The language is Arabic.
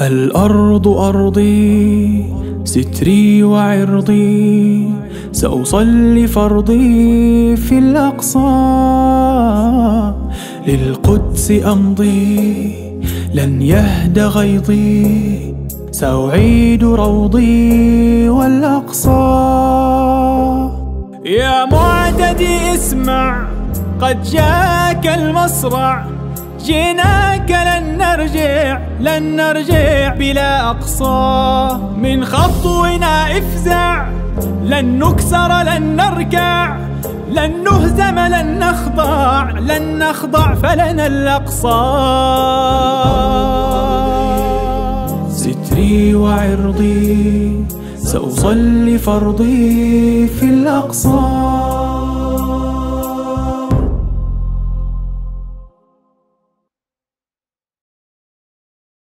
الأرض أرضي ستري وعرضي سأصلي فرضي في الأقصى. للقدس أمضي لن يهدى غيظي سأعيد روضي والأقصى. يا معتدي اسمع قد جاك المصرع جيناك نرجع لن نرجع بلا أقصى. من خطونا افزع لن نكسر لن نركع. لن نهزم لن نخضع لن نخضع فلنا الأقصى. ستري وعرضي سأصلي فرضي في الأقصى.